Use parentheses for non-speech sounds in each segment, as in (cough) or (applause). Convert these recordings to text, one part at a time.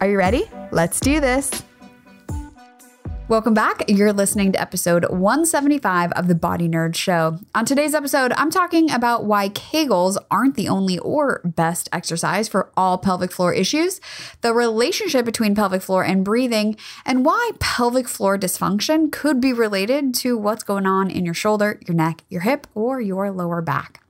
Are you ready? Let's do this. Welcome back. You're listening to episode 175 of the Body Nerd Show. On today's episode, I'm talking about why Kegels aren't the only or best exercise for all pelvic floor issues, the relationship between pelvic floor and breathing, and why pelvic floor dysfunction could be related to what's going on in your shoulder, your neck, your hip, or your lower back.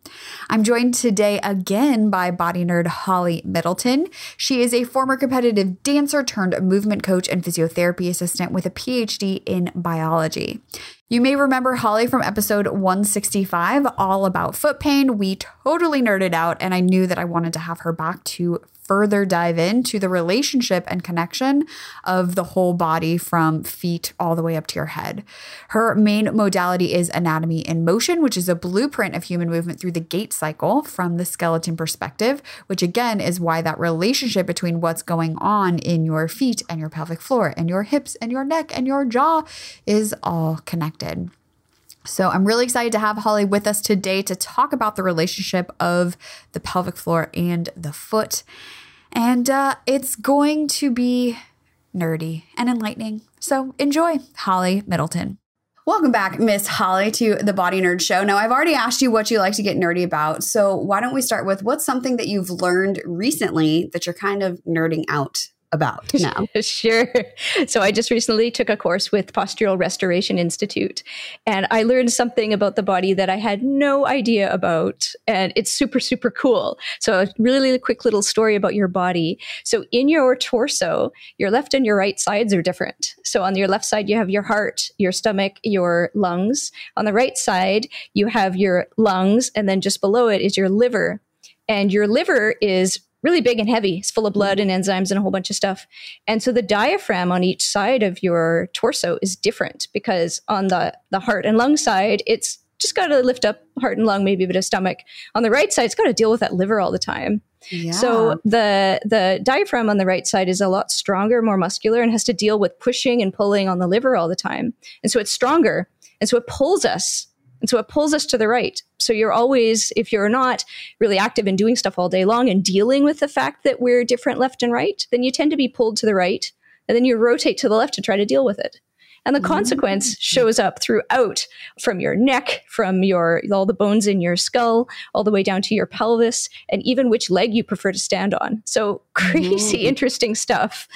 I'm joined today again by body nerd Holly Middleton. She is a former competitive dancer turned movement coach and physiotherapy assistant with a PhD in biology. You may remember Holly from episode 165, all about foot pain. We totally nerded out, and I knew that I wanted to have her back to further dive into the relationship and connection of the whole body from feet all the way up to your head. Her main modality is anatomy in motion, which is a blueprint of human movement through the gait cycle from the skeleton perspective, which again is why that relationship between what's going on in your feet and your pelvic floor and your hips and your neck and your jaw is all connected. So I'm really excited to have Holly with us today to talk about the relationship of the pelvic floor and the foot. And uh, it's going to be nerdy and enlightening. So enjoy, Holly Middleton. Welcome back, Miss Holly, to the Body Nerd Show. Now, I've already asked you what you like to get nerdy about. So, why don't we start with what's something that you've learned recently that you're kind of nerding out about (laughs) now? (laughs) sure. So I just recently took a course with Postural Restoration Institute and I learned something about the body that I had no idea about and it's super super cool. So a really quick little story about your body. So in your torso, your left and your right sides are different. So on your left side you have your heart, your stomach, your lungs. On the right side you have your lungs and then just below it is your liver. And your liver is really big and heavy. It's full of blood and enzymes and a whole bunch of stuff. And so the diaphragm on each side of your torso is different because on the, the heart and lung side, it's just got to lift up heart and lung, maybe a bit of stomach. On the right side, it's got to deal with that liver all the time. Yeah. So the the diaphragm on the right side is a lot stronger, more muscular, and has to deal with pushing and pulling on the liver all the time. And so it's stronger, and so it pulls us and so it pulls us to the right. So you're always, if you're not really active in doing stuff all day long and dealing with the fact that we're different left and right, then you tend to be pulled to the right. And then you rotate to the left to try to deal with it. And the consequence mm-hmm. shows up throughout from your neck, from your all the bones in your skull, all the way down to your pelvis, and even which leg you prefer to stand on. So crazy, mm-hmm. interesting stuff.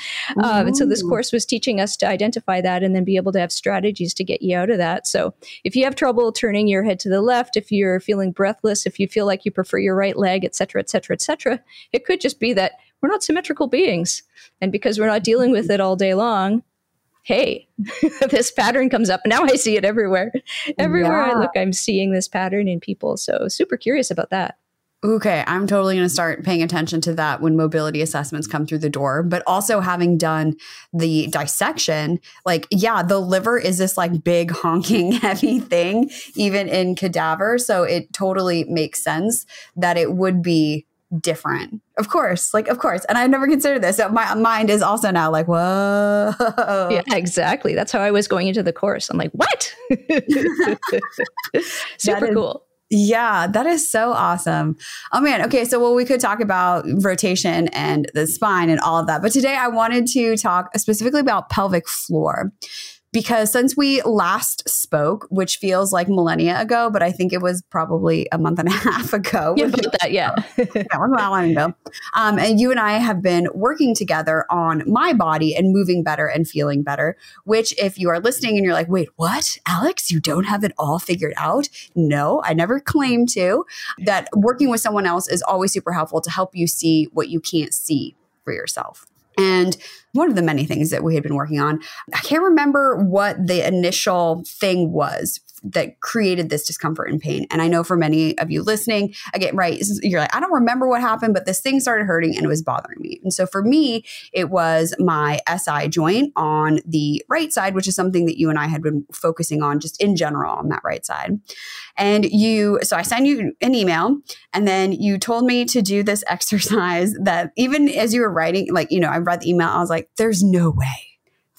Um, and so this course was teaching us to identify that and then be able to have strategies to get you out of that. So if you have trouble turning your head to the left, if you're feeling breathless, if you feel like you prefer your right leg, et cetera, et cetera, et cetera, it could just be that we're not symmetrical beings. And because we're not dealing with it all day long, hey, (laughs) this pattern comes up. Now I see it everywhere. Everywhere yeah. I look, I'm seeing this pattern in people. So super curious about that. Okay, I'm totally going to start paying attention to that when mobility assessments come through the door. But also, having done the dissection, like, yeah, the liver is this like big, (laughs) honking, heavy thing, even in cadaver. So it totally makes sense that it would be different. Of course, like of course. And I've never considered this. So my mind is also now like, whoa. Yeah, exactly. That's how I was going into the course. I'm like, what? (laughs) (laughs) Super is, cool. Yeah, that is so awesome. Oh man. Okay. So, well, we could talk about rotation and the spine and all of that. But today I wanted to talk specifically about pelvic floor because since we last spoke, which feels like millennia ago, but I think it was probably a month and a (laughs) half ago. Yeah, that, yeah. (laughs) that was a long ago. Um, and you and I have been working together on my body and moving better and feeling better, which if you are listening and you're like, wait, what? Alex, you don't have it all figured out? No, I never claimed to. That working with someone else is always super helpful to help you see what you can't see for yourself. And one of the many things that we had been working on, I can't remember what the initial thing was that created this discomfort and pain. And I know for many of you listening, again, right, you're like, I don't remember what happened, but this thing started hurting and it was bothering me. And so for me, it was my SI joint on the right side, which is something that you and I had been focusing on just in general on that right side. And you, so I sent you an email and then you told me to do this (laughs) exercise that even as you were writing, like, you know, I read the email, I was like, there's no way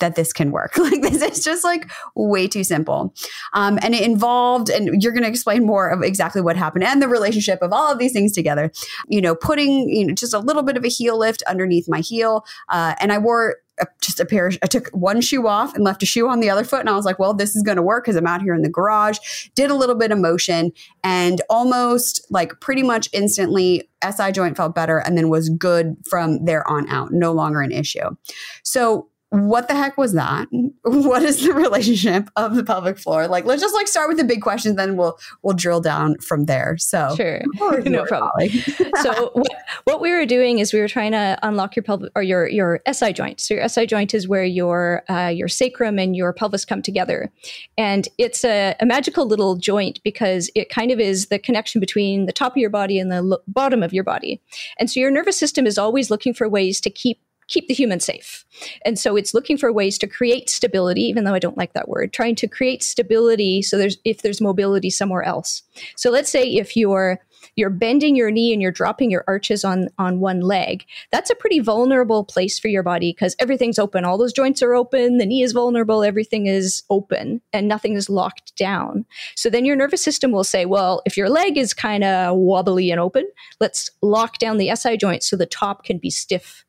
that this can work. (laughs) Like this is just like way too simple. Um, and it involved, and you're going to explain more of exactly what happened and the relationship of all of these things together. You know, putting you know just a little bit of a heel lift underneath my heel, uh, and I wore just a pair. I took one shoe off and left a shoe on the other foot, and I was like, "Well, this is going to work because I'm out here in the garage." Did a little bit of motion, and almost like pretty much instantly, SI joint felt better, and then was good from there on out. No longer an issue. So what the heck was that? (laughs) What is the relationship of the pelvic floor? Like, let's just like start with the big questions, then we'll we'll drill down from there. So sure, (laughs) no problem. (laughs) so what, what, we were doing is we were trying to unlock your pelvic or your your SI joint. So your SI joint is where your uh, your sacrum and your pelvis come together, and it's a, a magical little joint because it kind of is the connection between the top of your body and the lo- bottom of your body, and so your nervous system is always looking for ways to keep keep the human safe. And so it's looking for ways to create stability, even though I don't like that word, trying to create stability so there's if there's mobility somewhere else. So let's say if you're you're bending your knee and you're dropping your arches on on one leg that's a pretty vulnerable place for your body because everything's open all those joints are open the knee is vulnerable everything is open and nothing is locked down so then your nervous system will say well if your leg is kind of wobbly and open let's lock down the si joint so the top can be stiff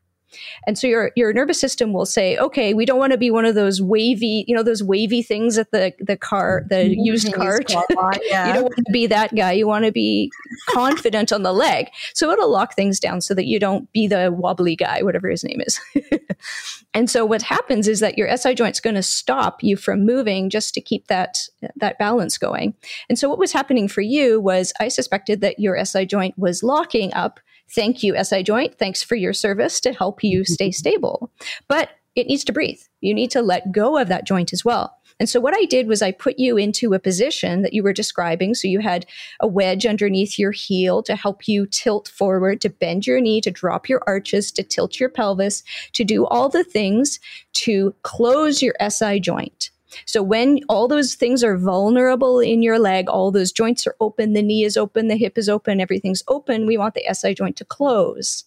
and so your your nervous system will say, okay, we don't want to be one of those wavy, you know, those wavy things at the the car, the mm-hmm. used cart. (laughs) Yeah. you don't want to be that guy. You want to be confident on the leg. So it'll lock things down so that you don't be the wobbly guy, whatever his name is. (laughs) and so what happens is that your SI joint's going to stop you from moving just to keep that that balance going. And so what was happening for you was I suspected that your SI joint was locking up Thank you, SI joint. Thanks for your service to help you stay (laughs) stable. But it needs to breathe. You need to let go of that joint as well. And so what I did was I put you into a position that you were describing. So you had a wedge underneath your heel to help you tilt forward, to bend your knee, to drop your arches, to tilt your pelvis, to do all the things to close your SI joint. So when all those things are vulnerable in your leg, all those joints are open, the knee is open, the hip is open, everything's open, we want the SI joint to close.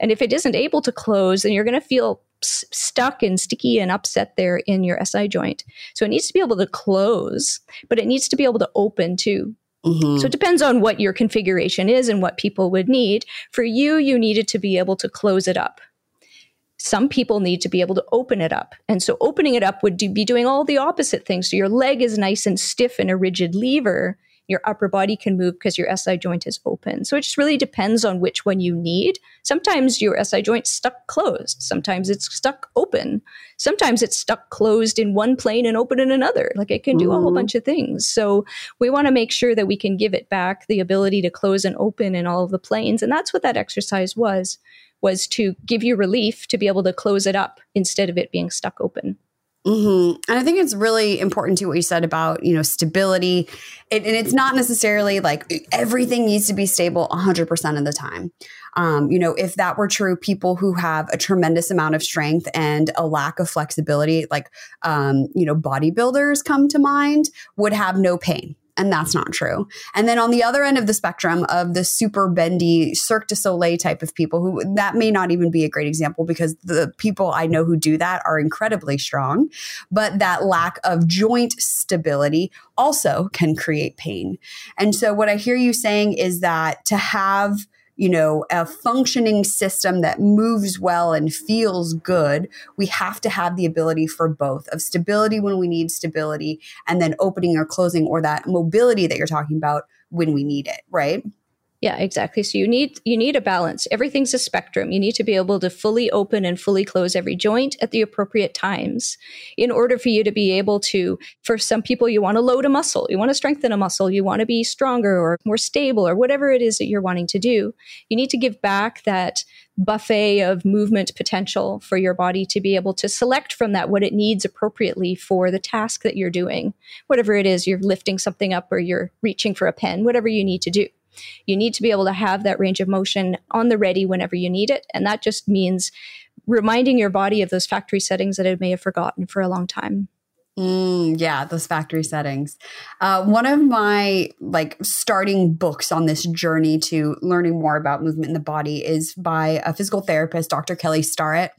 And if it isn't able to close, then you're going to feel s- stuck and sticky and upset there in your SI joint. So it needs to be able to close, but it needs to be able to open too. Mm-hmm. So it depends on what your configuration is and what people would need. For you, you needed to be able to close it up some people need to be able to open it up. And so opening it up would do, be doing all the opposite things. So your leg is nice and stiff in a rigid lever. Your upper body can move because your SI joint is open. So it just really depends on which one you need. Sometimes your SI joint's stuck closed. Sometimes it's stuck open. Sometimes it's stuck closed in one plane and open in another. Like it can do mm-hmm. a whole mm-hmm. bunch of things. So we want to make sure that we can give it back the ability to close and open in all of the planes. And that's what that exercise was was to give you relief to be able to close it up instead of it being stuck open. Mm-hmm. And I think it's really important to what you said about, you know, stability. It, and it's not necessarily like everything needs to be stable 100% of the time. Um, you know, if that were true, people who have a tremendous amount of strength and a lack of flexibility, like, um, you know, bodybuilders come to mind, would have no pain and that's not true. And then on the other end of the spectrum of the super bendy Cirque du Soleil type of people, who that may not even be a great example because the people I know who do that are incredibly strong, but that lack of joint stability also can create pain. And so what I hear you saying is that to have you know, a functioning system that moves well and feels good, we have to have the ability for both of stability when we need stability and then opening or closing or that mobility that you're talking about when we need it, right? Yeah, exactly. So you need you need a balance. Everything's a spectrum. You need to be able to fully open and fully close every joint at the appropriate times in order for you to be able to for some people you want to load a muscle, you want to strengthen a muscle, you want to be stronger or more stable or whatever it is that you're wanting to do. You need to give back that buffet of movement potential for your body to be able to select from that what it needs appropriately for the task that you're doing. Whatever it is, you're lifting something up or you're reaching for a pen, whatever you need to do. You need to be able to have that range of motion on the ready whenever you need it. And that just means reminding your body of those factory settings that it may have forgotten for a long time. Mm, yeah, those factory settings. Uh, one of my like starting books on this journey to learning more about movement in the body is by a physical therapist, Dr. Kelly Starrett.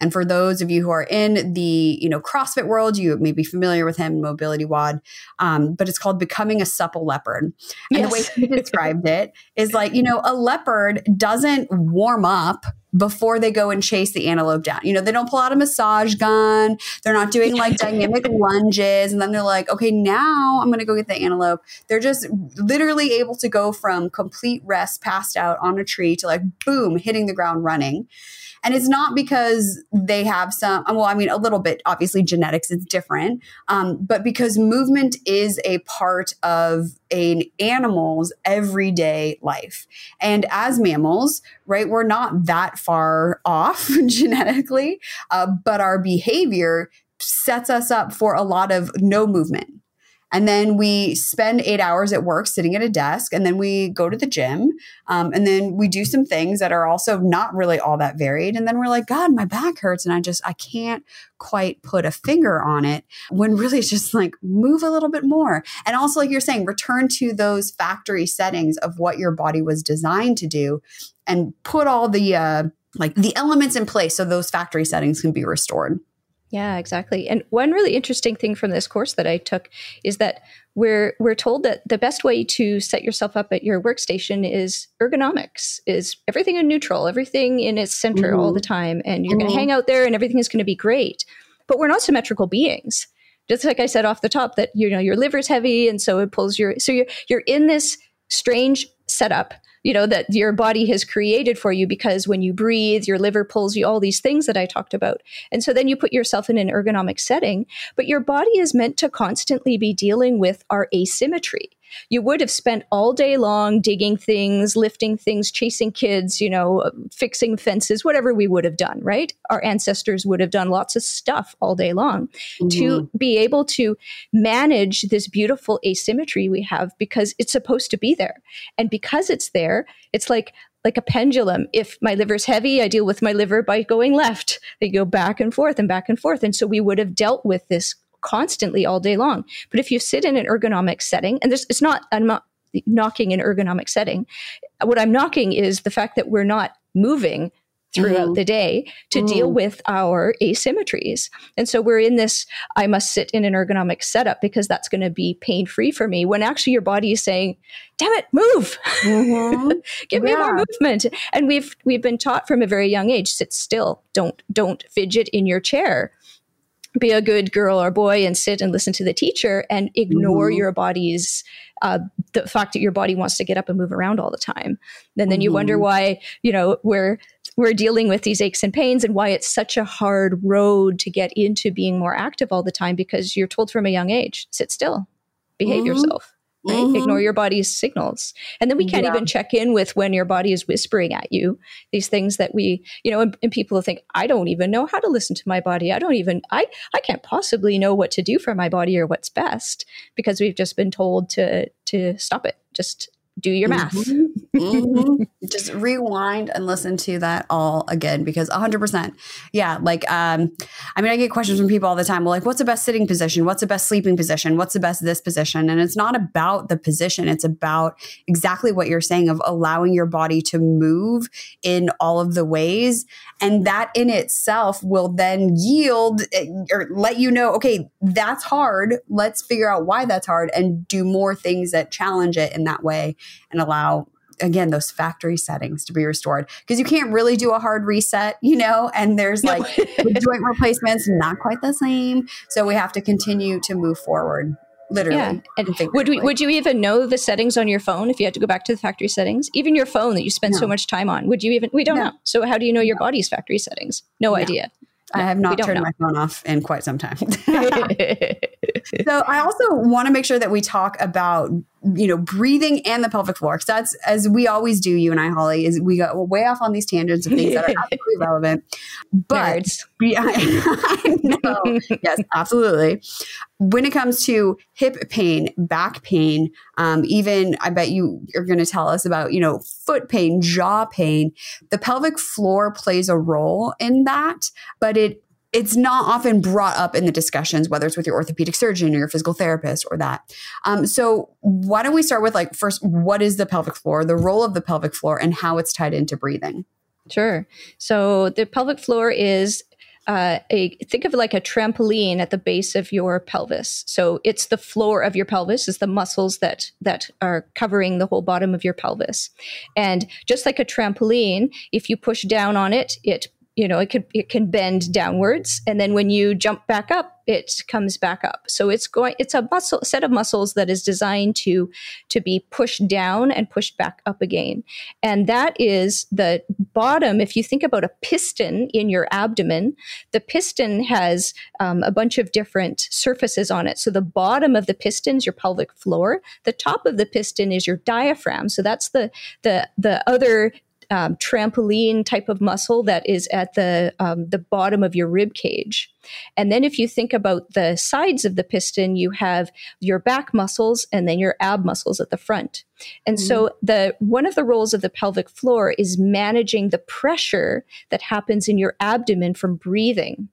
And for those of you who are in the you know CrossFit world, you may be familiar with him, Mobility WOD. Um, but it's called Becoming a Supple Leopard. And yes. the way he described it is like you know a leopard doesn't warm up before they go and chase the antelope down. You know, they don't pull out a massage gun. They're not doing like (laughs) dynamic lunges. And then they're like, okay, now I'm going to go get the antelope. They're just literally able to go from complete rest, passed out on a tree to like, boom, hitting the ground running. And it's not because they have some, well, I mean, a little bit, obviously, genetics is different, um, but because movement is a part of an animal's everyday life. And as mammals, right, we're not that far off (laughs) genetically, uh, but our behavior sets us up for a lot of no movement and then we spend eight hours at work sitting at a desk. And then we go to the gym. Um, and then we do some things that are also not really all that varied. And then we're like, God, my back hurts. And I just, I can't quite put a finger on it when really it's just like move a little bit more. And also, like you're saying, return to those factory settings of what your body was designed to do and put all the, uh, like the elements in place so those factory settings can be restored. Yeah, exactly. And one really interesting thing from this course that I took is that we're we're told that the best way to set yourself up at your workstation is ergonomics, is everything in neutral, everything in its center mm-hmm. all the time, and you're mm-hmm. going to hang out there and everything is going to be great. But we're not symmetrical beings. Just like I said off the top, that you know your liver's heavy, and so it pulls your so you're you're in this strange setup you know that your body has created for you because when you breathe your liver pulls you all these things that i talked about. And so then you put yourself in an ergonomic setting but your body is meant to constantly be dealing with our asymmetry you would have spent all day long digging things, lifting things, chasing kids, you know, fixing fences, whatever we would have done, right? Our ancestors would have done lots of stuff all day long mm-hmm. to be able to manage this beautiful asymmetry we have because it's supposed to be there. And because it's there, it's like like a pendulum. If my liver's heavy, I deal with my liver by going left. They go back and forth and back and forth. And so we would have dealt with this constantly all day long. But if you sit in an ergonomic setting, and this it's not I'm not knocking an ergonomic setting. What I'm knocking is the fact that we're not moving throughout mm-hmm. the day to mm. deal with our asymmetries. And so we're in this I must sit in an ergonomic setup because that's going to be pain free for me when actually your body is saying, "Damn it, move. Mm-hmm. (laughs) Give yeah. me more movement." And we've we've been taught from a very young age, sit still. Don't don't fidget in your chair be a good girl or boy and sit and listen to the teacher and ignore mm-hmm. your body's uh, the fact that your body wants to get up and move around all the time and then mm-hmm. you wonder mm-hmm. why you know we're we're dealing with these aches and pains and why it's such a hard road to get into being more active all the time because you're told from a young age sit still behave mm-hmm. yourself right? Mm-hmm. Ignore your body's signals. And then we can't yeah. even check in with when your body is whispering at you these things that we, you know, and, and, people think, I don't even know how to listen to my body. I don't even, I, I can't possibly know what to do for my body or what's best because we've just been told to, to stop it. Just do your math. Mm-hmm. Mm-hmm. (laughs) Just rewind and listen to that all again because 100%. Yeah. Like, um, I mean, I get questions from people all the time. Well, like, what's the best sitting position? What's the best sleeping position? What's the best this position? And it's not about the position, it's about exactly what you're saying of allowing your body to move in all of the ways. And that in itself will then yield eh, or let you know, okay, that's hard. Let's figure out why that's hard and do more things that challenge it in that way and allow again those factory settings to be restored because you can't really do a hard reset you know and there's like joint replacements not quite the same so we have to continue to move forward literally. Yeah. And would we, would you even know the settings on your phone if you had to go back to the factory settings? Even your phone that you spend no. so much time on, would you even? We don't no. know. So how do you know your body's factory settings? No, no. idea. I have not turned know. my phone off in quite some time. (laughs) (laughs) so I also want to make sure that we talk about you know breathing and the pelvic floor because that's as we always do you and i holly is we go way off on these tangents of things that are (laughs) absolutely relevant. But yeah, (laughs) I know. yes absolutely. When it comes to hip pain back pain um, even i bet you are going to tell us about you know foot pain jaw pain the pelvic floor plays a role in that but it it's not often brought up in the discussions, whether it's with your orthopedic surgeon or your physical therapist or that. Um, so, why don't we start with like first, what is the pelvic floor, the role of the pelvic floor, and how it's tied into breathing? Sure. So, the pelvic floor is uh, a think of like a trampoline at the base of your pelvis. So it's the floor of your pelvis, is the muscles that that are covering the whole bottom of your pelvis. And just like a trampoline, if you push down on it, it you know it could it can bend downwards and then when you jump back up it comes back up. So it's going it's a muscle set of muscles that is designed to to be pushed down and pushed back up again. And that is the bottom if you think about a piston in your abdomen the piston has um, a bunch of different surfaces on it. So the bottom of the piston is your pelvic floor. The top of the piston is your diaphragm. So that's the the the other um, trampoline type of muscle that is at the um, the bottom of your rib cage. And then if you think about the sides of the piston, you have your back muscles and then your ab muscles at the front. And mm-hmm. so the one of the roles of the pelvic floor is managing the pressure that happens in your abdomen from breathing.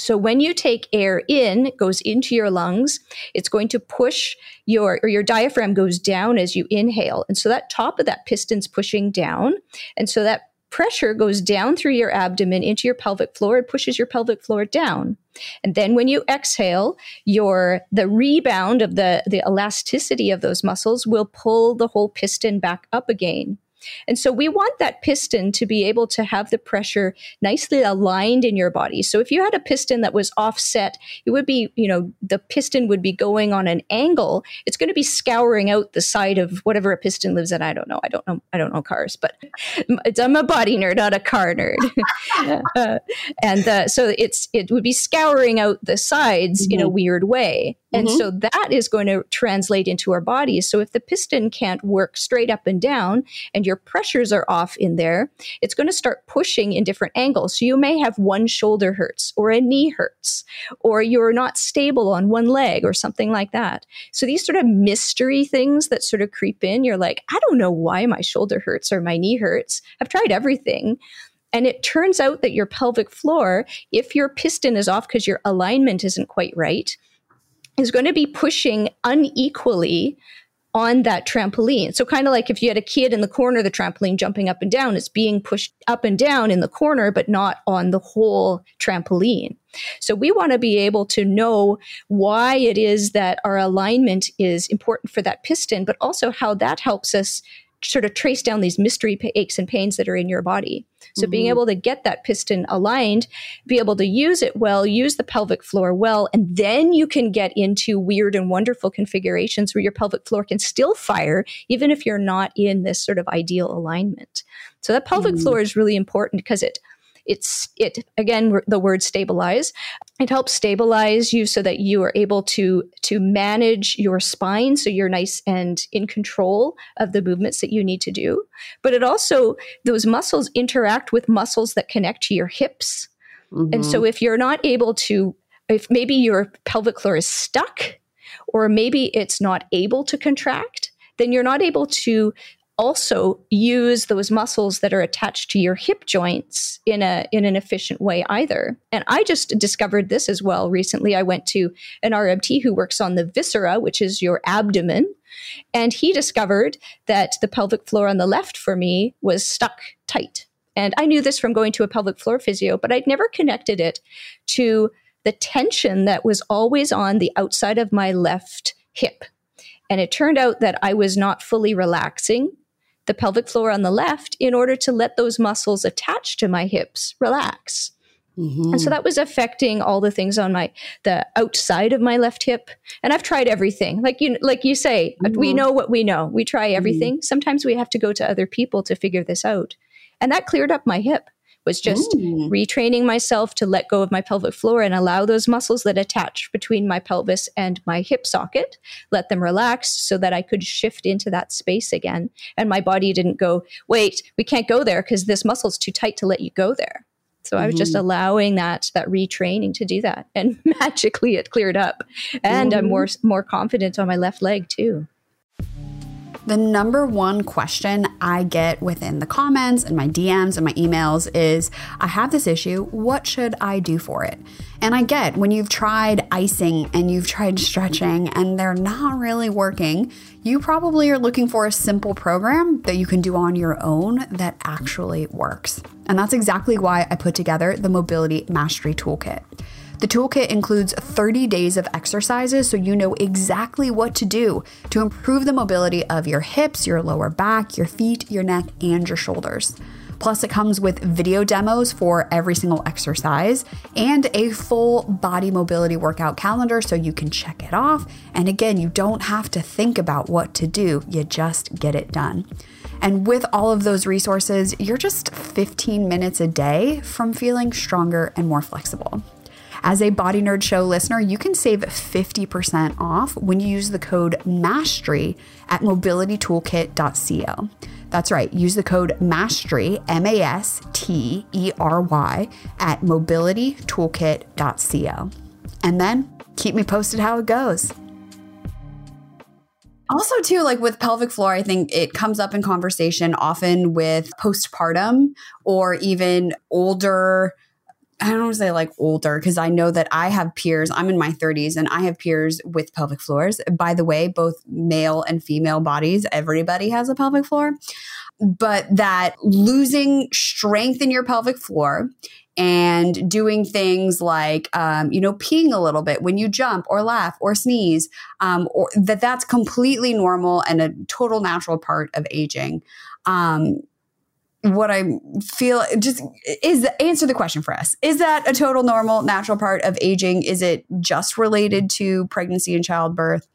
So when you take air in, it goes into your lungs, it's going to push your or your diaphragm goes down as you inhale. And so that top of that piston's pushing down. And so that pressure goes down through your abdomen into your pelvic floor it pushes your pelvic floor down and then when you exhale your the rebound of the the elasticity of those muscles will pull the whole piston back up again and so we want that piston to be able to have the pressure nicely aligned in your body. So if you had a piston that was offset, it would be, you know, the piston would be going on an angle. It's going to be scouring out the side of whatever a piston lives in. I don't know. I don't know. I don't know cars, but (laughs) I'm a body nerd, not a car nerd. (laughs) uh, and uh, so it's it would be scouring out the sides mm-hmm. in a mm-hmm. weird way. And mm-hmm. so that is going to translate into our bodies. So if the piston can't work straight up and down and your pressures are off in there, it's going to start pushing in different angles. So you may have one shoulder hurts or a knee hurts or you're not stable on one leg or something like that. So these sort of mystery things that sort of creep in, you're like, I don't know why my shoulder hurts or my knee hurts. I've tried everything. And it turns out that your pelvic floor, if your piston is off because your alignment isn't quite right, is going to be pushing unequally on that trampoline. So kind of like if you had a kid in the corner of the trampoline jumping up and down, it's being pushed up and down in the corner, but not on the whole trampoline. So we want to be able to know why it is that our alignment is important for that piston, but also how that helps us sort of trace down these mystery aches and pains that are in your body. So mm-hmm. being able to get that piston aligned, be able to use it well, use the pelvic floor well, and then you can get into weird and wonderful configurations where your pelvic floor can still fire even if you're not in this sort of ideal alignment. So that pelvic mm-hmm. floor is really important because it it's it again the word stabilize it helps stabilize you so that you are able to to manage your spine so you're nice and in control of the movements that you need to do but it also those muscles interact with muscles that connect to your hips mm-hmm. and so mm-hmm. if you're not able to if maybe your pelvic floor is stuck or maybe it's not able to contract then you're not able to also use those muscles that are attached to your hip joints in a in an efficient way either. And I just discovered this as well recently. I went to an RMT who works on the viscera, which is your abdomen, and he discovered that the pelvic floor on the left for me was stuck tight. And I knew this from going to a pelvic floor physio, but I'd never connected it to the tension that was always on the outside of my left hip. And it turned out that I was not fully relaxing the pelvic floor on the left in order to let those muscles attached to my hips relax. Mm-hmm. And so that was affecting all the things on my the outside of my left hip. And I've tried everything. Like you like you say, mm-hmm. we know what we know. We try everything. Mm-hmm. Sometimes we have to go to other people to figure this out. And that cleared up my hip. Was just Ooh. retraining myself to let go of my pelvic floor and allow those muscles that attach between my pelvis and my hip socket, let them relax so that I could shift into that space again. And my body didn't go, wait, we can't go there because this muscle's too tight to let you go there. So I was just mm-hmm. allowing that that retraining to do that, and (laughs) magically it cleared up, and mm-hmm. I'm more more confident on my left leg too. The number one question I get within the comments and my DMs and my emails is I have this issue. What should I do for it? And I get when you've tried icing and you've tried stretching and they're not really working, you probably are looking for a simple program that you can do on your own that actually works. And that's exactly why I put together the Mobility Mastery Toolkit. The toolkit includes 30 days of exercises so you know exactly what to do to improve the mobility of your hips, your lower back, your feet, your neck, and your shoulders. Plus, it comes with video demos for every single exercise and a full body mobility workout calendar so you can check it off. And again, you don't have to think about what to do, you just get it done. And with all of those resources, you're just 15 minutes a day from feeling stronger and more flexible. As a Body Nerd Show listener, you can save 50% off when you use the code MASTERY at mobilitytoolkit.co. That's right. Use the code MASTERY, M A S T E R Y, at mobilitytoolkit.co. And then keep me posted how it goes. Also, too, like with pelvic floor, I think it comes up in conversation often with postpartum or even older I don't want to say like older because I know that I have peers. I'm in my 30s and I have peers with pelvic floors. By the way, both male and female bodies, everybody has a pelvic floor. But that losing strength in your pelvic floor and doing things like um, you know peeing a little bit when you jump or laugh or sneeze um, or that that's completely normal and a total natural part of aging um, what I feel just is answer the question for us. Is that a total normal natural part of aging? Is it just related to pregnancy and childbirth?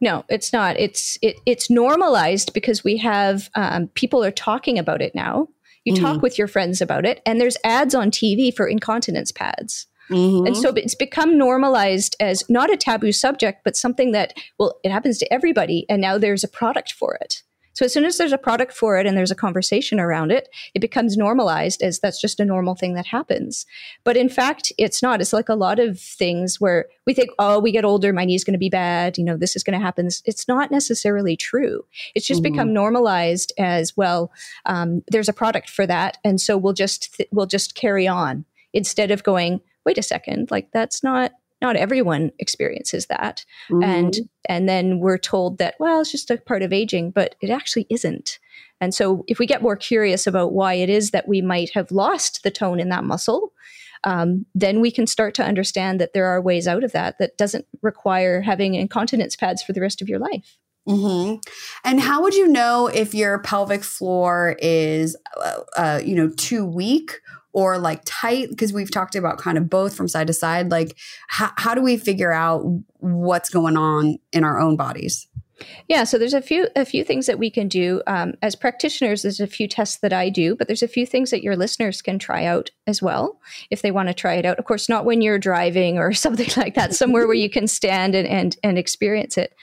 No, it's not. It's it, it's normalized because we have um, people are talking about it now. You mm-hmm. talk with your friends about it, and there's ads on TV for incontinence pads. Mm-hmm. And so it's become normalized as not a taboo subject, but something that, well, it happens to everybody. And now there's a product for it. So as soon as there's a product for it and there's a conversation around it, it becomes normalized as that's just a normal thing that happens. But in fact, it's not. It's like a lot of things where we think, oh, we get older, my knee's going to be bad, you know, this is going to happen. It's not necessarily true. It's just mm-hmm. become normalized as well. Um, there's a product for that, and so we'll just th- we'll just carry on instead of going, wait a second, like that's not not everyone experiences that mm-hmm. and and then we're told that well it's just a part of aging but it actually isn't and so if we get more curious about why it is that we might have lost the tone in that muscle um, then we can start to understand that there are ways out of that that doesn't require having incontinence pads for the rest of your life Mm-hmm. And how would you know if your pelvic floor is, uh, uh, you know, too weak or like tight because we've talked about kind of both from side to side like how, how do we figure out what's going on in our own bodies yeah, so there's a few a few things that we can do um, as practitioners. There's a few tests that I do, but there's a few things that your listeners can try out as well if they want to try it out. Of course, not when you're driving or (laughs) something like that, somewhere where you can stand and, and and experience it.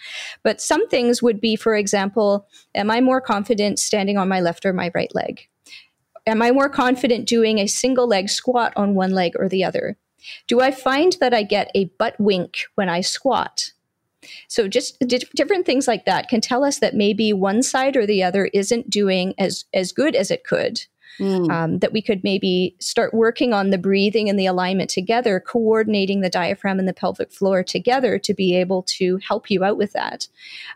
But some things would be, for example, am I more confident standing on my left or my right leg? Am I more confident doing a single leg squat on one leg or the other? Do I find that I get a butt wink when I squat? So, just di- different things like that can tell us that maybe one side or the other isn't doing as, as good as it could. Mm. Um, that we could maybe start working on the breathing and the alignment together, coordinating the diaphragm and the pelvic floor together to be able to help you out with that.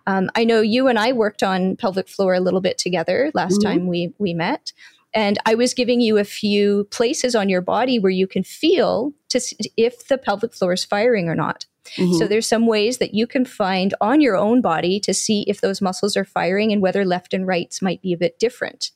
Um, I know you and I worked on pelvic floor a little bit together last mm-hmm. time we we met. And I was giving you a few places on your body where you can feel to if the pelvic floor is firing or not. Mm-hmm. So there's some ways that you can find on your own body to see if those muscles are firing and whether left and rights might be a bit different.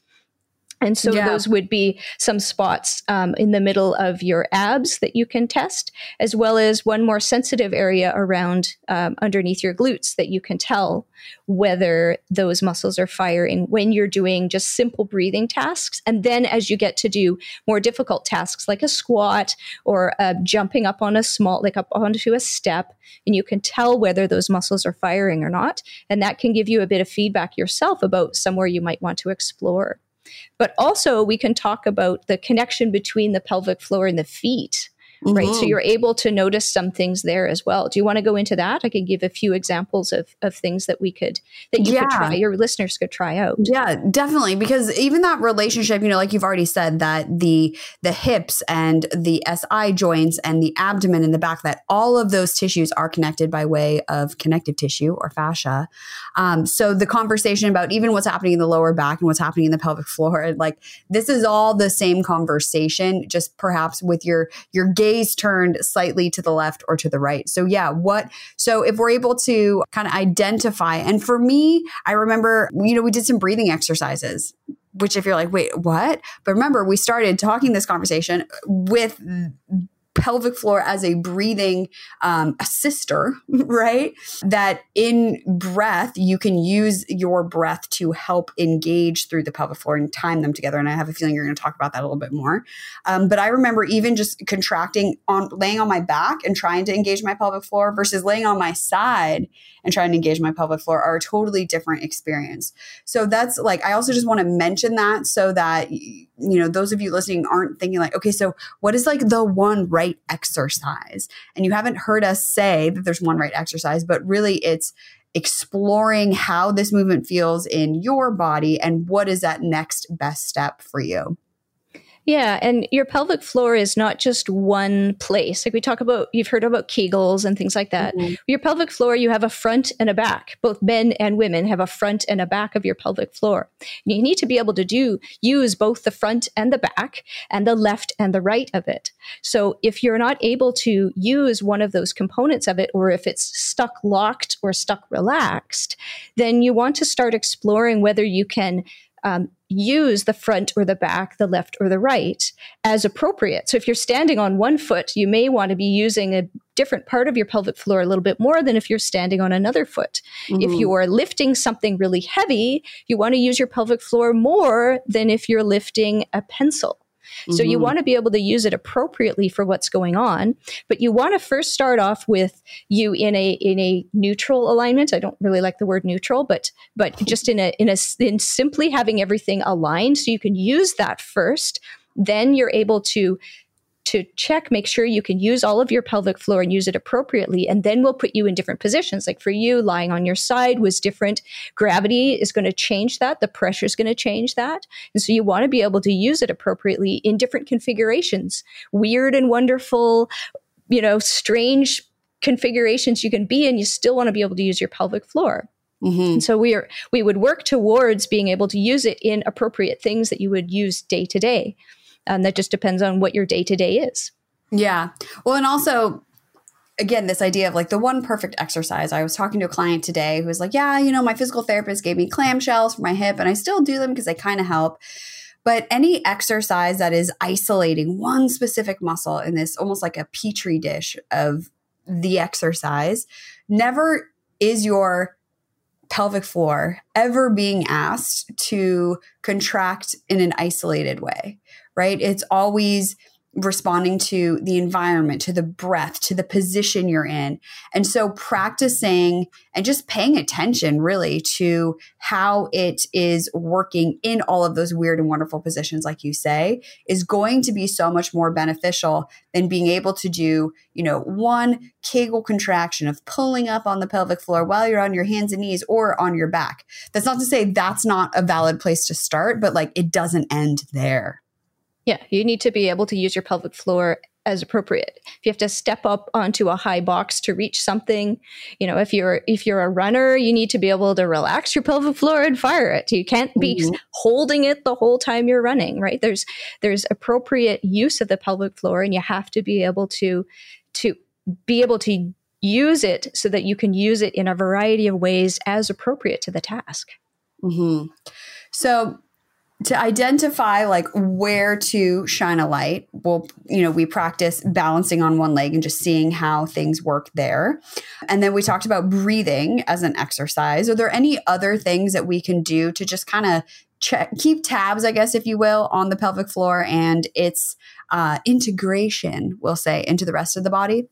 And so yeah. those would be some spots um, in the middle of your abs that you can test, as well as one more sensitive area around um, underneath your glutes that you can tell whether those muscles are firing when you're doing just simple breathing tasks. And then as you get to do more difficult tasks like a squat or uh, jumping up on a small, like up onto a step, and you can tell whether those muscles are firing or not. And that can give you a bit of feedback yourself about somewhere you might want to explore. But also, we can talk about the connection between the pelvic floor and the feet mm-hmm. right? So mm-hmm. you're able to notice some things there as well. Do you want to go into that? I can give a few examples of, of things that we could, that you yeah. could try, your listeners could try out. Yeah, definitely. Because even that relationship, you know, like you've already said that the, the hips and the SI joints and the abdomen and the back, that all of those tissues are connected by way of connective tissue or fascia. Um, so the conversation about even what's happening in the lower back and what's happening in the pelvic floor, (laughs) like this is all the same conversation, just perhaps with your, your gaze gaze turned slightly to the left or to the right. So, yeah, what, so if we're able to kind of identify, and for me, I remember, you know, we did some breathing exercises which if you're like wait what but remember we started talking this conversation with pelvic floor as a breathing um, assister, (laughs) right? That in breath, you can use your breath to help engage through the pelvic floor and time them together. And I have a feeling you're going to talk about that a little bit more. Um, but I remember even just contracting on laying on my back and trying to engage my pelvic floor versus laying on my side and trying to engage my pelvic floor are a totally different experience. So that's like, I also just want to mention that so that, you know, those of you listening aren't thinking like, okay, so what is like the one right exercise. And you haven't heard us say that there's one right exercise, but really it's exploring how this movement feels in your body and what is that next best step for you. Yeah, and your pelvic floor is not just one place. Like we talk about, you've heard about Kegels and things like that. Mm-hmm. Your pelvic floor, you have a front and a back. Both men and women have a front and a back of your pelvic floor. And you need to be able to do use both the front and the back and the left and the right of it. So if you're not able to use one of those components of it, or if it's stuck locked or stuck relaxed, then you want to start exploring whether you can um, use the front or the back, the left or the right as appropriate. So if you're standing on one foot, you may want to be using a different part of your pelvic floor a little bit more than if you're standing on another foot. Mm-hmm. If you are lifting something really heavy, you want to use your pelvic floor more than if you're lifting a pencil. So mm-hmm. you want to be able to use it appropriately for what's going on, but you want to first start off with you in a in a neutral alignment. I don't really like the word neutral, but but just in a in a in simply having everything aligned so you can use that first. Then you're able to to check, make sure you can use all of your pelvic floor and use it appropriately. And then we'll put you in different positions. Like for you, lying on your side was different. Gravity is going to change that. The pressure is going to change that. And so you want to be able to use it appropriately in different configurations, weird and wonderful, you know, strange configurations you can be in. You still want to be able to use your pelvic floor. Mm-hmm. so we are we would work towards being able to use it in appropriate things that you would use day to day. Um, that just depends on what your day to day is. Yeah. Well, and also, again, this idea of like the one perfect exercise. I was talking to a client today who was like, Yeah, you know, my physical therapist gave me clamshells for my hip, and I still do them because they kind of help. But any exercise that is isolating one specific muscle in this almost like a petri dish of the exercise never is your pelvic floor ever being asked to contract in an isolated way right? It's always responding to the environment, to the breath, to the position you're in. And so practicing and just paying attention really to how it is working in all of those weird and wonderful positions, like you say, is going to be so much more beneficial than being able to do, you know, one Kegel contraction of pulling up on the pelvic floor while you're on your hands and knees or on your back. That's not to say that's not a valid place to start, but like it doesn't end there. Yeah, you need to be able to use your pelvic floor as appropriate. If you have to step up onto a high box to reach something, you know, if you're if you're a runner, you need to be able to relax your pelvic floor and fire it. You can't be mm-hmm. holding it the whole time you're running, right? There's there's appropriate use of the pelvic floor and you have to be able to to be able to use it so that you can use it in a variety of ways as appropriate to the task. Mm-hmm. So to identify like where to shine a light well you know we practice balancing on one leg and just seeing how things work there. And then we talked about breathing as an exercise. Are there any other things that we can do to just kind of check keep tabs i guess if you will on the pelvic floor and its uh, integration we'll say into the rest of the body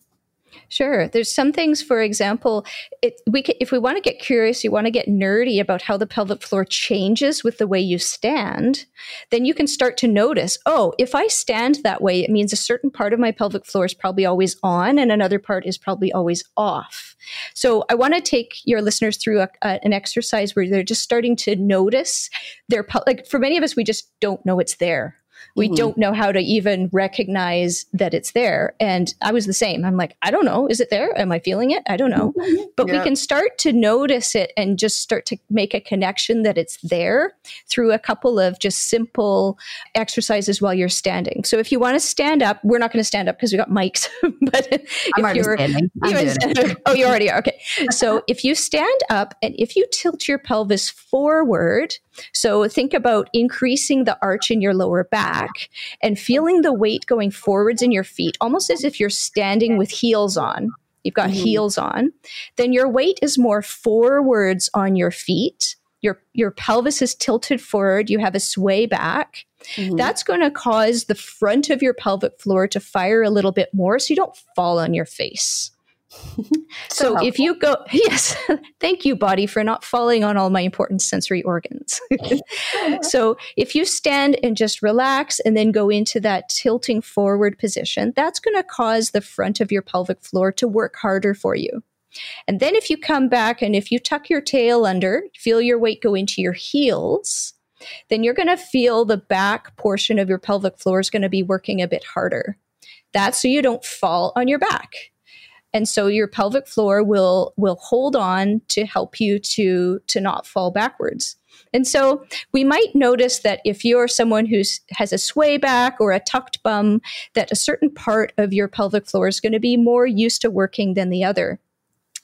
Sure. There's some things, for example, it, we can, if we want to get curious, you want to get nerdy about how the pelvic floor changes with the way you stand, then you can start to notice, oh, if I stand that way, it means a certain part of my pelvic floor is probably always on and another part is probably always off. So I want to take your listeners through a, a, an exercise where they're just starting to notice their, like for many of us, we just don't know it's there we mm-hmm. don't know how to even recognize that it's there. And I was the same. I'm like, I don't know. Is it there? Am I feeling it? I don't know. Mm-hmm. But yeah. we can start to notice it and just start to make a connection that it's there through a couple of just simple exercises while you're standing. So if you want to stand up, we're not going to stand up because we got mics. (laughs) but I'm if you're standing. I'm oh, you already are. Okay. So (laughs) if you stand up and if you tilt your pelvis forward, so think about increasing the arch in your lower back and feeling the weight going forwards in your feet, almost as if you're standing with heels on. You've got mm-hmm. heels on. Then your weight is more forwards on your feet. Your, your pelvis is tilted forward. You have a sway back. Mm-hmm. That's going to cause the front of your pelvic floor to fire a little bit more so you don't fall on your face. So, so if you go, (laughs) yes, thank you, body, for not falling on all my important sensory organs. (laughs) so if you stand and just relax and then go into that tilting forward position, that's going to cause the front of your pelvic floor to work harder for you. And then if you come back and if you tuck your tail under, feel your weight go into your heels, then you're going to feel the back portion of your pelvic floor is going to be working a bit harder. That's so you don't fall on your back and so your pelvic floor will will hold on to help you to to not fall backwards. And so we might notice that if you're someone who has a sway back or a tucked bum that a certain part of your pelvic floor is going to be more used to working than the other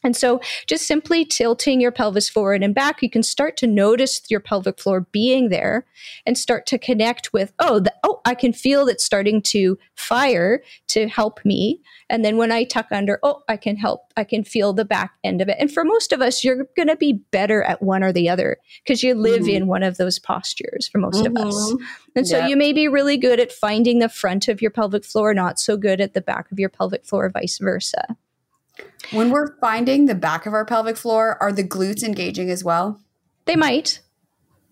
and so, just simply tilting your pelvis forward and back, you can start to notice your pelvic floor being there and start to connect with, oh, the, oh, I can feel it starting to fire to help me. And then when I tuck under, oh, I can help, I can feel the back end of it. And for most of us, you're going to be better at one or the other because you live mm-hmm. in one of those postures for most mm-hmm. of us. Mm-hmm. And so you may be really good at finding the front of your pelvic floor, not so good at the back of your pelvic floor, vice versa. When we're finding the back of our pelvic floor, are the glutes engaging as well? They might.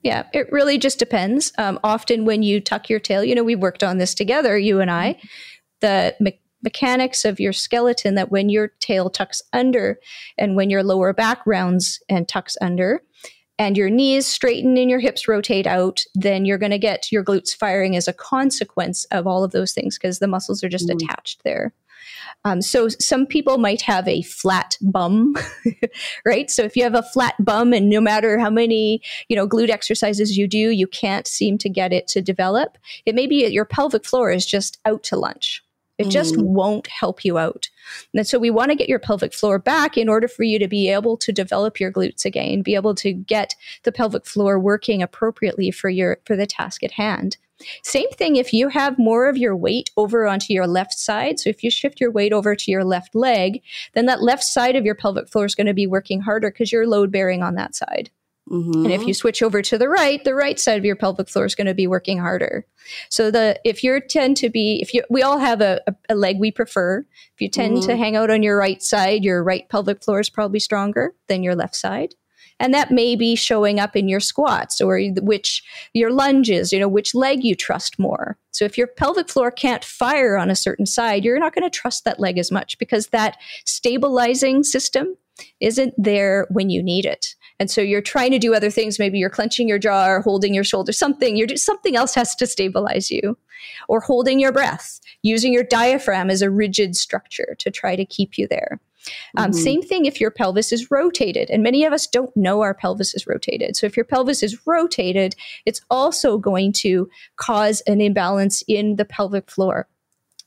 Yeah, it really just depends. Um, often, when you tuck your tail, you know, we worked on this together, you and I. The me- mechanics of your skeleton that when your tail tucks under and when your lower back rounds and tucks under, and your knees straighten and your hips rotate out, then you're going to get your glutes firing as a consequence of all of those things because the muscles are just mm. attached there. Um, so some people might have a flat bum, (laughs) right? So if you have a flat bum and no matter how many, you know, glute exercises you do, you can't seem to get it to develop, it may be your pelvic floor is just out to lunch. It just mm. won't help you out. And so we want to get your pelvic floor back in order for you to be able to develop your glutes again, be able to get the pelvic floor working appropriately for your for the task at hand. Same thing if you have more of your weight over onto your left side. So if you shift your weight over to your left leg, then that left side of your pelvic floor is going to be working harder because you're load bearing on that side. Mm-hmm. And if you switch over to the right, the right side of your pelvic floor is going to be working harder. So the if you tend to be if you we all have a, a, a leg we prefer. If you tend mm-hmm. to hang out on your right side, your right pelvic floor is probably stronger than your left side and that may be showing up in your squats or which your lunges you know which leg you trust more. So if your pelvic floor can't fire on a certain side you're not going to trust that leg as much because that stabilizing system isn't there when you need it. And so you're trying to do other things. Maybe you're clenching your jaw or holding your shoulder something you're something else has to stabilize you. Or holding your breath using your diaphragm as a rigid structure to try to keep you there um, mm-hmm. Same thing if your pelvis is rotated. And many of us don't know our pelvis is rotated. So if your pelvis is rotated, it's also going to cause an imbalance in the pelvic floor.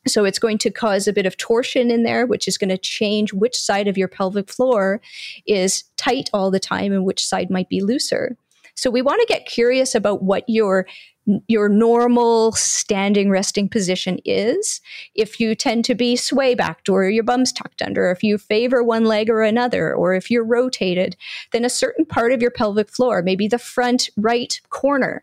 So it's going to cause a bit of torsion in there, which is going to change which side of your pelvic floor is tight all the time and which side might be looser. So we want to get curious about what your your normal standing resting position is. If you tend to be sway backed or your bum's tucked under, if you favor one leg or another, or if you're rotated, then a certain part of your pelvic floor, maybe the front right corner,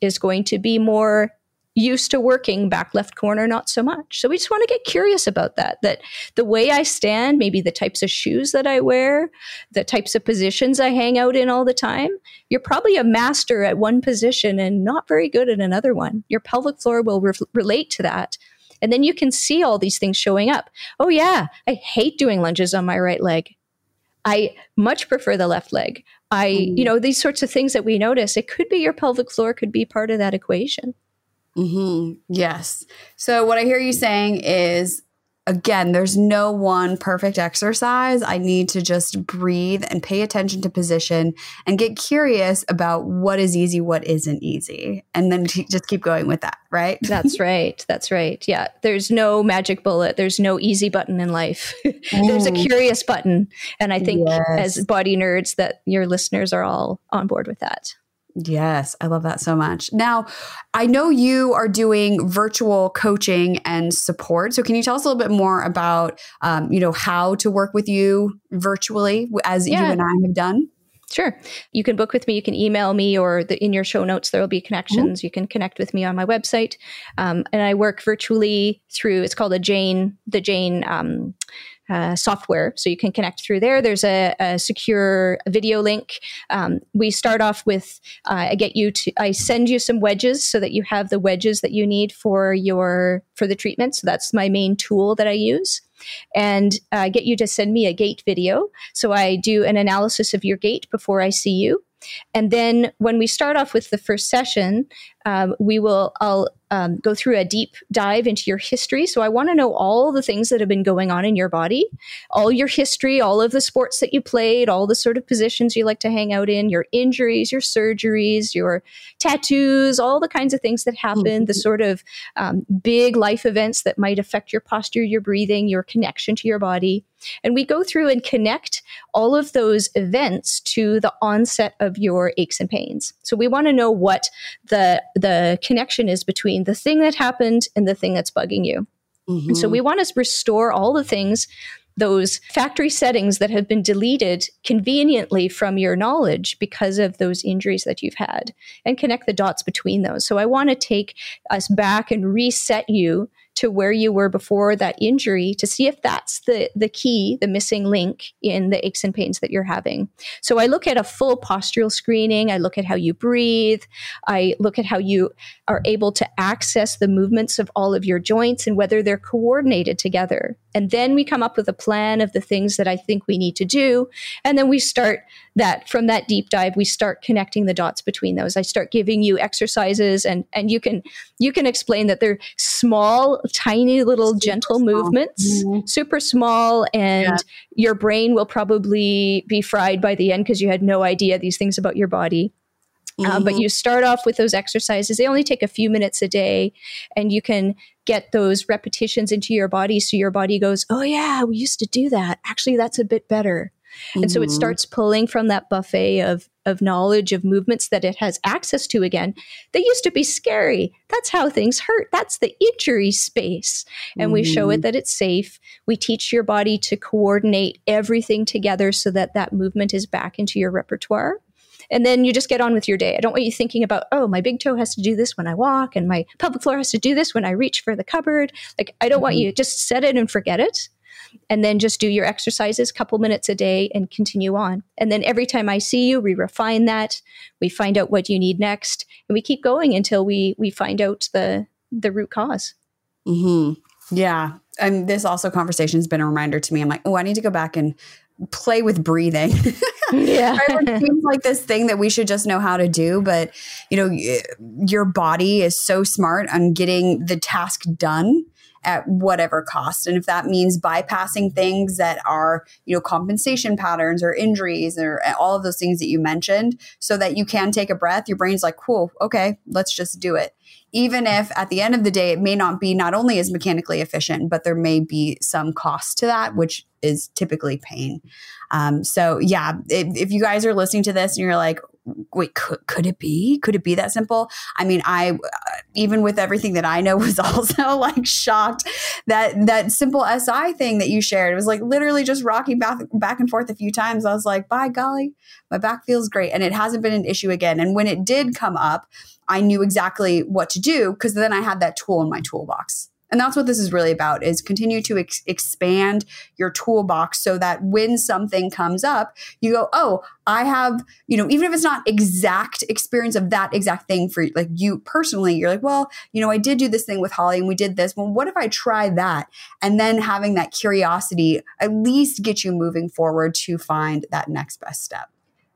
is going to be more used to working back left corner not so much so we just want to get curious about that that the way i stand maybe the types of shoes that i wear the types of positions i hang out in all the time you're probably a master at one position and not very good at another one your pelvic floor will re- relate to that and then you can see all these things showing up oh yeah i hate doing lunges on my right leg I much prefer the left leg. I, mm. you know, these sorts of things that we notice, it could be your pelvic floor could be part of that equation. Mm-hmm. Yes. So, what I hear you saying is again, there's no one perfect exercise. I need to just breathe and pay attention to position and get curious about what is easy, what isn't easy, and then just keep going with that, right? (laughs) That's right. That's right. Yeah. There's no magic bullet, there's no easy button in life. (laughs) there's a mm. curious button. And I think yes. as body nerds, that your listeners are all on board with that. Yes, I love that so much. Now, I know you are doing virtual coaching and support. So, can you tell us a little bit more about, um, you know, how to work with you virtually as yeah. you and I have done? Sure. You can book with me. You can email me, or the, in your show notes there will be connections. Mm-hmm. You can connect with me on my website, um, and I work virtually through. It's called a Jane, the Jane um, uh, software. So you can connect through there. There's a, a secure video link. Um, we start off with uh, I get you to I send you some wedges so that you have the wedges that you need for your for the treatment. So that's my main tool that I use. And uh, get you to send me a gait video. So I do an analysis of your gait before I see you. And then when we start off with the first session, um, we will I'll um, go through a deep dive into your history. So I want to know all the things that have been going on in your body, all your history, all of the sports that you played, all the sort of positions you like to hang out in, your injuries, your surgeries, your tattoos, all the kinds of things that happen, mm-hmm. the sort of um, big life events that might affect your posture, your breathing, your connection to your body. And we go through and connect all of those events to the onset of your aches and pains. So we want to know what the the connection is between the thing that happened and the thing that's bugging you. Mm-hmm. And so we want to restore all the things those factory settings that have been deleted conveniently from your knowledge because of those injuries that you've had and connect the dots between those. So I want to take us back and reset you to where you were before that injury to see if that's the, the key, the missing link in the aches and pains that you're having. So I look at a full postural screening. I look at how you breathe. I look at how you are able to access the movements of all of your joints and whether they're coordinated together. And then we come up with a plan of the things that I think we need to do. And then we start that from that deep dive, we start connecting the dots between those. I start giving you exercises and, and you can, you can explain that they're small, tiny little super gentle small. movements, mm-hmm. super small. And yeah. your brain will probably be fried by the end because you had no idea these things about your body. Mm-hmm. Uh, but mm-hmm. you start off with those exercises. They only take a few minutes a day, and you can get those repetitions into your body. So your body goes, Oh, yeah, we used to do that. Actually, that's a bit better. Mm-hmm. And so it mm-hmm. starts pulling from that buffet of, of knowledge of movements that it has access to again. They used to be scary. That's how things hurt. That's the injury space. And mm-hmm. we show it mm-hmm. that it's safe. We teach your body to coordinate everything together so that that movement is back into your repertoire and then you just get on with your day. I don't want you thinking about, oh, my big toe has to do this when I walk and my pelvic floor has to do this when I reach for the cupboard. Like, I don't mm-hmm. want you just set it and forget it. And then just do your exercises, couple minutes a day, and continue on. And then every time I see you, we refine that. We find out what you need next, and we keep going until we we find out the the root cause. Hmm. Yeah. And this also conversation has been a reminder to me. I'm like, oh, I need to go back and play with breathing. (laughs) yeah. it seems like this thing that we should just know how to do, but you know, your body is so smart on getting the task done at whatever cost. And if that means bypassing things that are, you know, compensation patterns or injuries or all of those things that you mentioned so that you can take a breath, your brain's like, cool, okay, let's just do it even if at the end of the day it may not be not only as mechanically efficient but there may be some cost to that which is typically pain um, so yeah if, if, you guys are listening to this and you're like wait, could, could it be? Could it be that simple? I mean, I, uh, even with everything that I know, (laughs) was also like shocked that that simple SI thing that you shared was like literally just rocking back, back and forth a few times. I was like, by golly, my back feels great. And it hasn't been an issue again. And when it did come up, I knew exactly what to do because then I had that tool in my toolbox. And that's what this is really about is continue to ex- expand your toolbox so that when something comes up, you go, "Oh, I have, you know, even if it's not exact experience of that exact thing for like you personally, you're like, "Well, you know, I did do this thing with Holly and we did this. Well, what if I try that?" And then having that curiosity at least get you moving forward to find that next best step.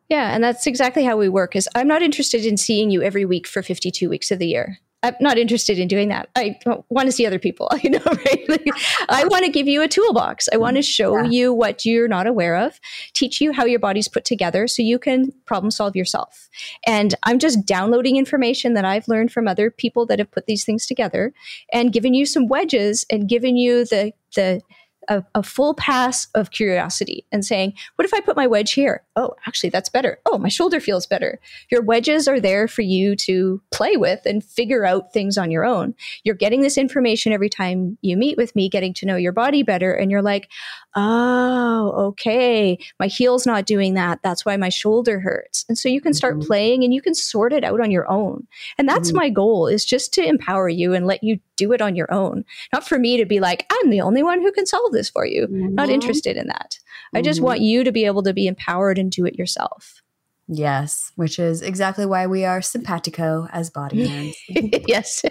Yeah, and that's exactly how we work is I'm not interested in seeing you every week for 52 weeks of the year. I'm not interested in doing that. I want to see other people, (laughs) you know, right? Like, I want to give you a toolbox. I want to show yeah. you what you're not aware of, teach you how your body's put together so you can problem solve yourself. And I'm just downloading information that I've learned from other people that have put these things together and giving you some wedges and giving you the the a, a, full pass of curiosity and saying, what if I put my wedge here? Oh, actually, that's better. Oh, my shoulder feels better. Your wedges are there for you to play with and figure out things on your own. You're getting this information every time you meet with me, getting to know your body better. And you're like, oh, okay, my heel's not doing that. That's why my shoulder hurts. And so you can start mm-hmm. playing and you can sort it out on your own. And that's mm-hmm. my goal is just to empower you and let you do it on your own. Not for me to be like, I'm the only one who can solve this for you. Mm-hmm. Not interested in that. I just want mm-hmm. you to be able to be empowered and do it yourself. Yes, which is exactly why we are simpatico as body nerds. (laughs) yes.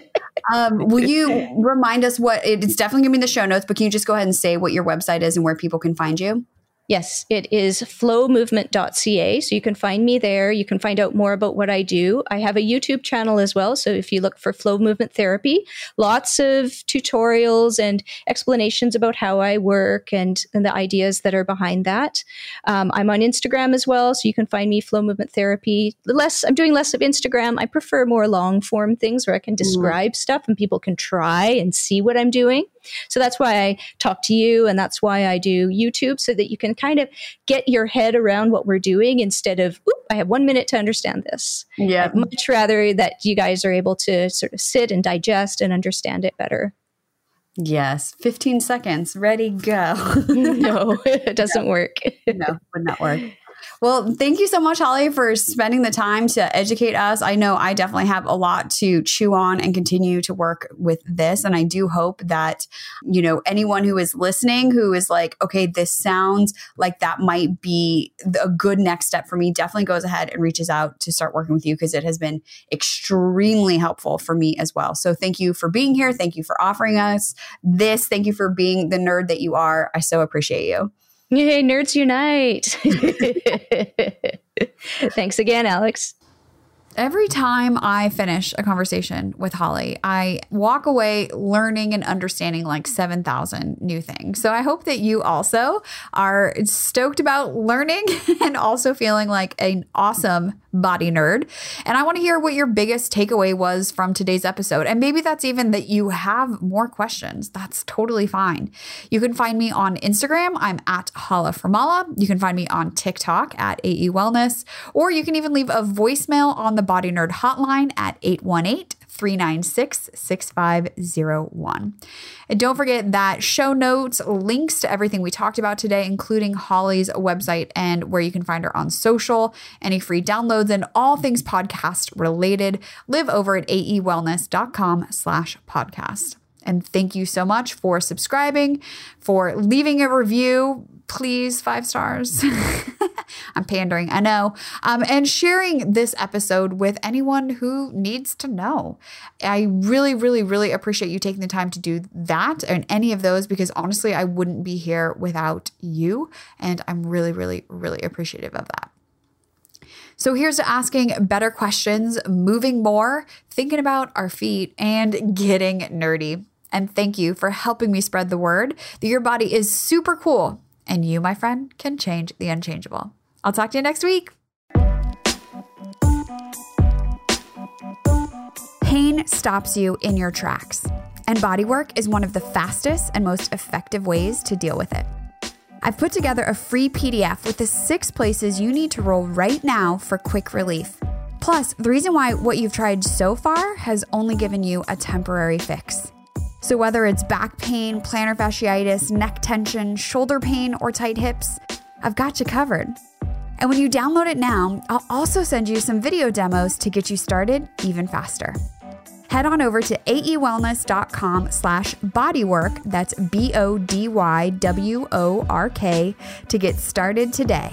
um, will you remind us what it's definitely going to be in the show notes, but can you just go ahead and say what your website is and where people can find you? Yes, it is flowmovement.ca. So you can find me there. You can find out more about what I do. I have a YouTube channel as well. So if you look for flow movement therapy, lots of tutorials and explanations about how I work and, and the ideas that are behind that. Um, I'm on Instagram as well. So you can find me flow movement therapy. Less, I'm doing less of Instagram. I prefer more long form things where I can describe mm. stuff and people can try and see what I'm doing. So that's why I talk to you and that's why I do YouTube so that you can kind of get your head around what we're doing instead of, oop, I have one minute to understand this. Yeah. I'd much rather that you guys are able to sort of sit and digest and understand it better. Yes, 15 seconds, ready, go. (laughs) no, (laughs) it doesn't no. work. no, would not work. Well, thank you so much, Holly, for spending the time to educate us. I know I definitely have a lot to chew on and continue to work with this. And I do hope that, you know, anyone who is listening who is like, okay, this sounds like that might be a good next step for me, definitely goes ahead and reaches out to start working with you because it has been extremely helpful for me as well. So thank you for being here. Thank you for offering us this. Thank you for being the nerd that you are. I so appreciate you. Yay, nerds unite. (laughs) Thanks again, Alex. Every time I finish a conversation with Holly, I walk away learning and understanding like 7,000 new things. So I hope that you also are stoked about learning (laughs) and also feeling like an awesome body nerd. And I want to hear what your biggest takeaway was from today's episode. And maybe that's even that you have more questions. That's totally fine. You can find me on Instagram. I'm at Hala Formala. You can find me on TikTok at AE Wellness, or you can even leave a voicemail on the Body Nerd hotline at 818 396 6501. And don't forget that show notes, links to everything we talked about today, including Holly's website and where you can find her on social, any free downloads, and all things podcast related, live over at aewellness.com slash podcast. And thank you so much for subscribing, for leaving a review. Please, five stars. (laughs) I'm pandering, I know. Um, and sharing this episode with anyone who needs to know. I really, really, really appreciate you taking the time to do that and any of those because honestly, I wouldn't be here without you. And I'm really, really, really appreciative of that. So here's asking better questions, moving more, thinking about our feet, and getting nerdy. And thank you for helping me spread the word that your body is super cool and you, my friend, can change the unchangeable. I'll talk to you next week. Pain stops you in your tracks, and bodywork is one of the fastest and most effective ways to deal with it. I've put together a free PDF with the six places you need to roll right now for quick relief. Plus, the reason why what you've tried so far has only given you a temporary fix. So, whether it's back pain, plantar fasciitis, neck tension, shoulder pain, or tight hips, I've got you covered. And when you download it now, I'll also send you some video demos to get you started even faster. Head on over to aewellness.com slash bodywork, that's B-O-D-Y-W-O-R-K, to get started today.